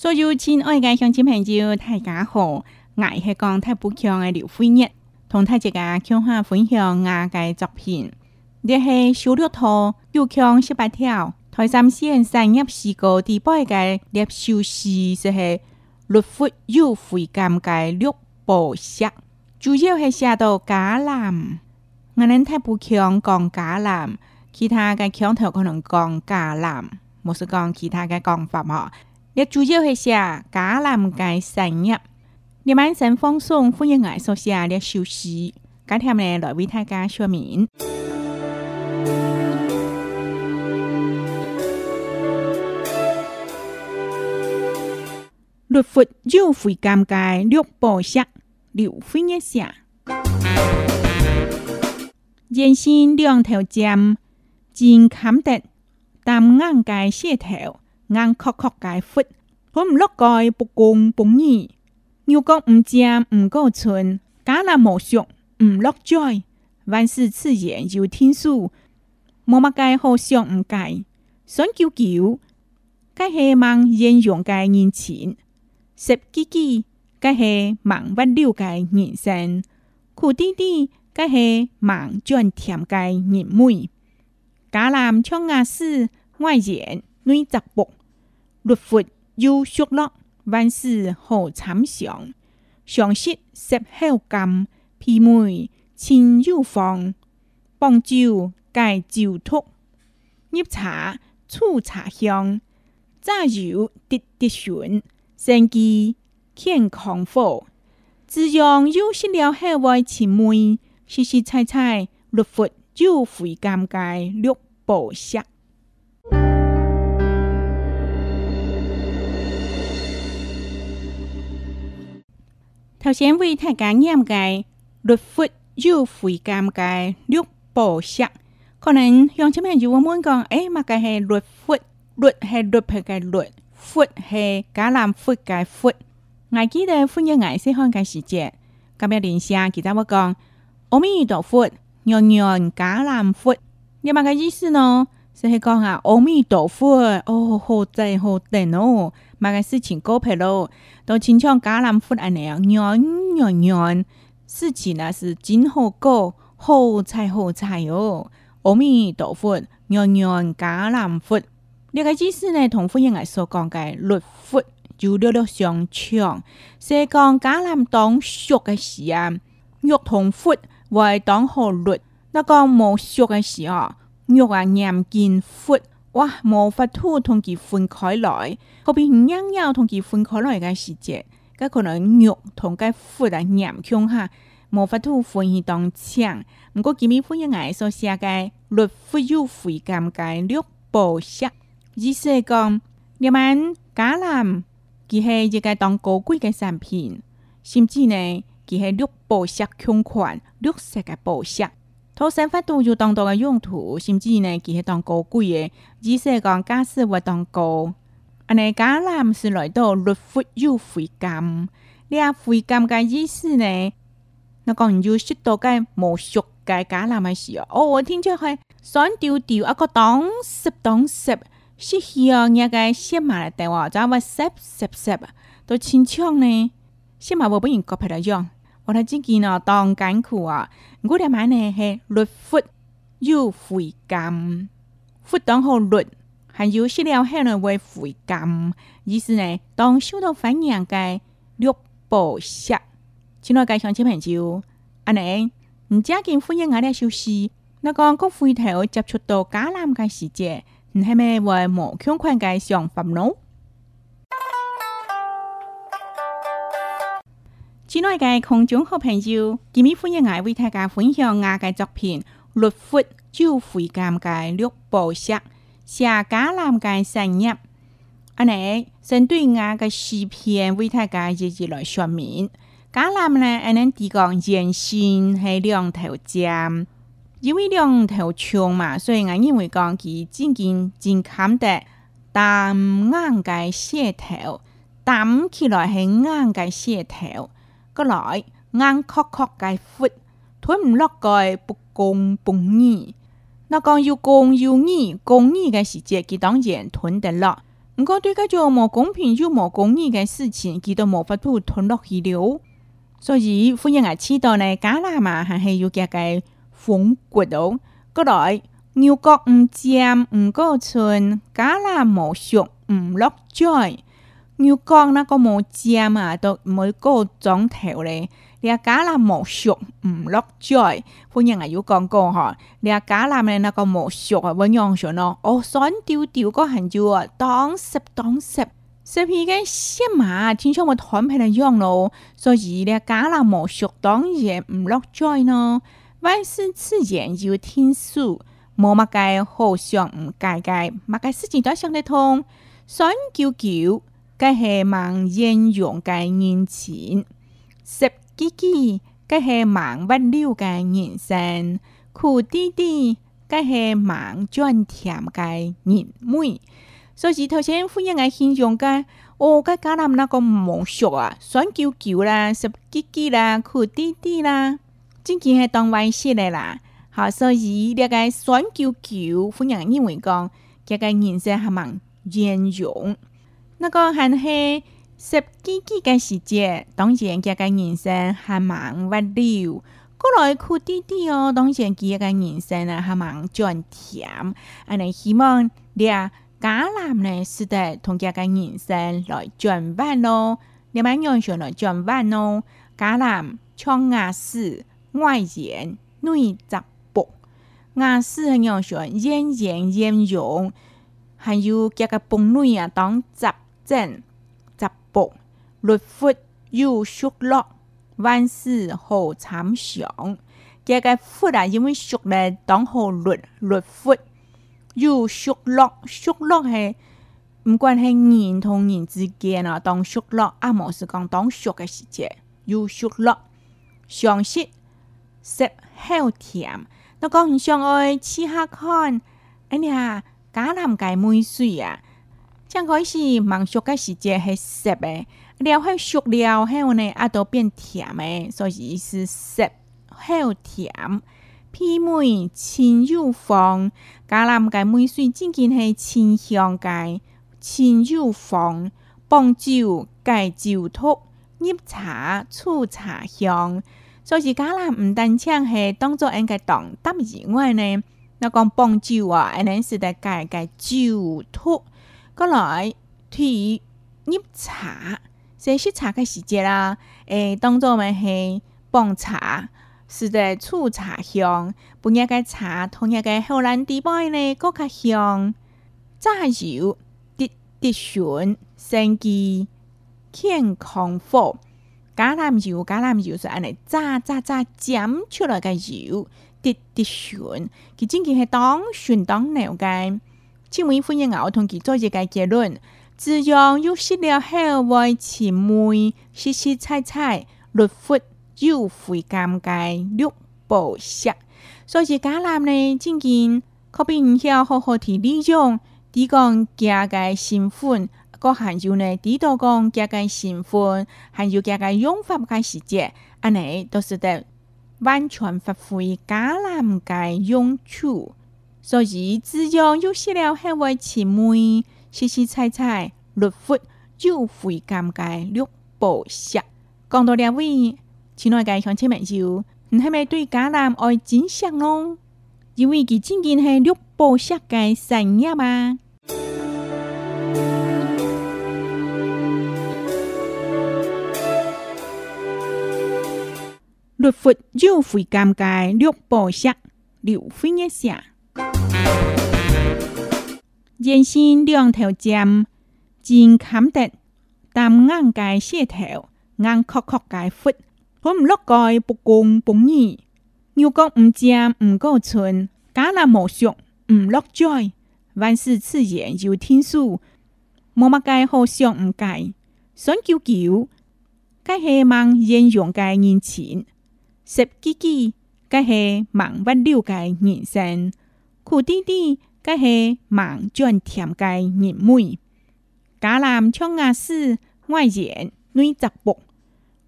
所有亲爱的乡亲朋友，大家好！我是讲太不强的刘飞日，同大家讲下分享我嘅作品。这是小绿兔又强十八条，台山县三叶四个第八嘅叶秀诗，这是绿腹幼灰干嘅绿宝石，主要系写到橄榄。我们太不强讲橄榄，其他嘅强头可能讲橄榄，冇是讲其他嘅讲法号。一主要係寫假南嘅產業，你晚晨放鬆，歡迎我坐下嚟休息。今天呢，來為大家說明。律佛要會尷尬六寶石，六分一石。人生兩條尖，真坎得，但硬嘅舌頭。硬壳壳盖福，我唔落盖不公不义。如果唔正唔够纯，假难无熟唔落在。万事自然有天数，莫乜介好想唔介。酸久久，介系望艳阳嘅人情；涩叽叽，介系望不了嘅人生；苦滴滴，介系望转甜嘅人味。假难唱阿是外人，内则不。六福有雪乐，万事好参详。相识摄好感，媲美亲友方。帮酒解酒毒，入茶促茶香。榨油滴滴顺，生机健康福。自从有食了海外亲妹，洗洗菜菜，六福就会感觉六宝香。Thảo xén vì thải cá nhàm gai, đột phụt dù phủi cam gai, đúc bỏ sạc. Còn nên, dòng chấm hẹn dù môn còn ấy mà cái hẹn đột phụt, đột hẹn đột hẹn cái đột, phụt hẹn cá làm phụt cái phụt. Ngài ký đề phụt như ngài sẽ hơn cái sự trẻ. Cảm ơn đến xa kỳ ta mới còn, ôm ý đột phụt, nhòn nhòn cá làm phụt. Nhưng mà cái gì sự nào? 即系讲下奥米豆哦，好在好在哦，买个事情够平咯，到亲像橄榄福嚟啊，软软软，事情啊是真好果，好彩好彩哦，奥米豆腐软软橄榄福，呢个意思呢同富应该叔讲嘅绿富就了了相像，即系讲橄榄当熟嘅时啊，肉同富为当好绿，嗱讲冇熟嘅时啊。肉啊，年筋、血哇，冇法子同佢分开来，后边唔样样同佢分开来嘅时节，咁可能肉同嗰血啊，年穷哈，冇法子分去当墙。毋过，今日分一矮所写界绿肥有肥咁嘅绿宝石，意思讲，你们橄榄，佢系一个当高贵嘅产品，甚至呢，佢系绿宝石穷款，绿色嘅宝石。土生法度有當多嘅用途，甚至呢，佢係當高貴嘅，只是講假使會當高。安尼橄欖是來到律法有悔甘，呢啊悔甘嘅意思呢，我講要識到嘅無熟嘅橄欖嘅時候，哦，我聽出係酸掉掉一個當濕當濕，是向一個濕埋嚟地話，就係濕濕濕，到清槍呢，濕埋會俾人割皮嚟樣。我睇自己呢當緊佢啊，我哋買呢係律佛要悔甘，佛當好律，還有些了係呢會悔甘，意思呢當受到反應嘅六寶石，請我介紹小朋友，安尼唔只見歡迎我哋休息，那個個回頭接觸到橄欖嘅時節，唔係咩會無窮困嘅想法咯。亲爱的空中好朋友，今日欢迎我为大家分享我的作品《绿佛就回间嘅绿宝石》，写橄榄嘅生日。阿你，针对我的诗篇，为大家一一来说明。橄榄呢，阿你点讲？原先系两头尖，因为两头长嘛，所以我认为讲佢渐渐健康啲，但硬的线头，但起来系硬的线头。có loại ngang khó khó cái phụt thôi mù lọc còi bục công bùng nhị nó còn yêu công yêu nhị công nhị cái sự kiện kỳ đóng diện thuần được lọ không có đối cái chỗ mà không công 平又冇公义嘅事情，佢都冇法度吞落去了。所以富人啊，知道呢，加拿嘛還係要加嘅風骨度，嗰來牛角唔尖唔夠寸，加拿冇熟唔落嘴。如讲那个冇借嘛，都每个钟头咧，你阿家啦冇熟唔落载，欢迎系要讲个嗬，你阿家男咧那个冇熟啊，我样上咯，哦，酸丢丢个很久，当时当时，十二个先嘛，听说我团片嚟用咯，所以咧家男冇熟当然唔落载咯，万事之前要听书，冇乜计好上唔介介，乜嘢事情都想得通，酸叫叫。嘅係盲應用嘅人錢，十幾幾嘅係盲不了嘅人生，苦啲啲嘅係盲轉甜嘅人妹。所以頭先歡迎嘅形容嘅，我嘅家南那個夢想啊，酸球球啦，十幾幾啦，苦啲啲啦，真係係當壞事嚟啦。好，所以呢個酸球球歡迎認為講，呢個人生係盲應用。那个还是十几几个时节，当然佢个人生还蛮不了，过来苦滴滴哦。当然佢个人生还系忙赚钱，我希望你啊，橄榄呢，是得同家个人生来转弯咯，你们样想来转弯咯。橄榄像牙四外延内杂。步。阿四系样想艳艳艳容，还有这个伴侣啊，当杂正十步，六福有雪乐，万事好参详。这个福啊，因为雪来当好绿，六福有雪乐，雪乐系唔管系人同人之间啊，当雪乐啊，冇是讲当雪嘅时节，有雪乐，相识实好甜。那讲你相爱，起下看，哎呀，橄榄界美水啊！正可以是熟，个时节是涩诶，了后熟了后呢，啊都变甜诶，所以是涩后甜。媲梅清幽芳，橄榄个梅水真正是清香介。清幽芳，放酒解酒托，饮茶出茶香。所以橄榄唔单唱系当作应该当，但以外呢，那讲放酒啊，安能是得解解酒托。过来，第一茶，新鲜茶的时节啦。诶，当做们是放茶，是在出茶香。本夜嘅茶，同日嘅荷兰地板呢，更加香。榨油、滴滴蒜、生机、健康福。橄榄油、橄榄油，是安尼榨榨榨煎出来的油、滴滴蒜，佢真是当蒜当料嘅。千位欢迎牛同佢做一个结论，自从有息了后，外前妹，细细猜猜，绿阔又会尴尬绿宝石，所以假男呢正见，可比唔要好好地利用，抵供假界新婚，个汉就呢，抵到讲假界新婚，汉族假界用法嘅时节，阿你都是得完全发挥假男嘅用处。所以只要有些了海外姊妹，細細猜猜，律法就會尷尬六步石。講到呢位，親愛嘅鄉親們就，你係咪對迦南愛真相咯？因為佢真正係六步石嘅產業嘛。律法就會尷尬六步石，流飛一下。人生两条尖，真坎坷，但眼界线头，硬刻刻界阔，唔落该不公不义。如果唔赚唔够寸，假难无熟唔落再。万事自然有天数，唔该好想唔该，想久久。个系望应用界人情，十几几个系望不了界人生。苦弟弟，皆是忙赚甜计人妹。家男穿阿丝，外言女杂布。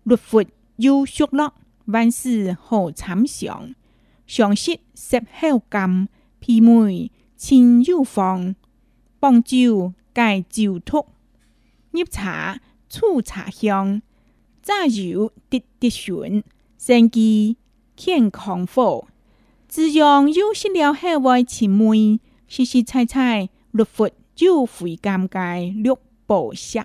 六佛有熟落，万事好参详。上识十好甘，品味亲有方。帮酒盖酒托，入茶醋茶香。榨油滴滴顺，生机健康否。自从有小了海外奇门，细细猜猜，六佛就会尴尬绿宝石。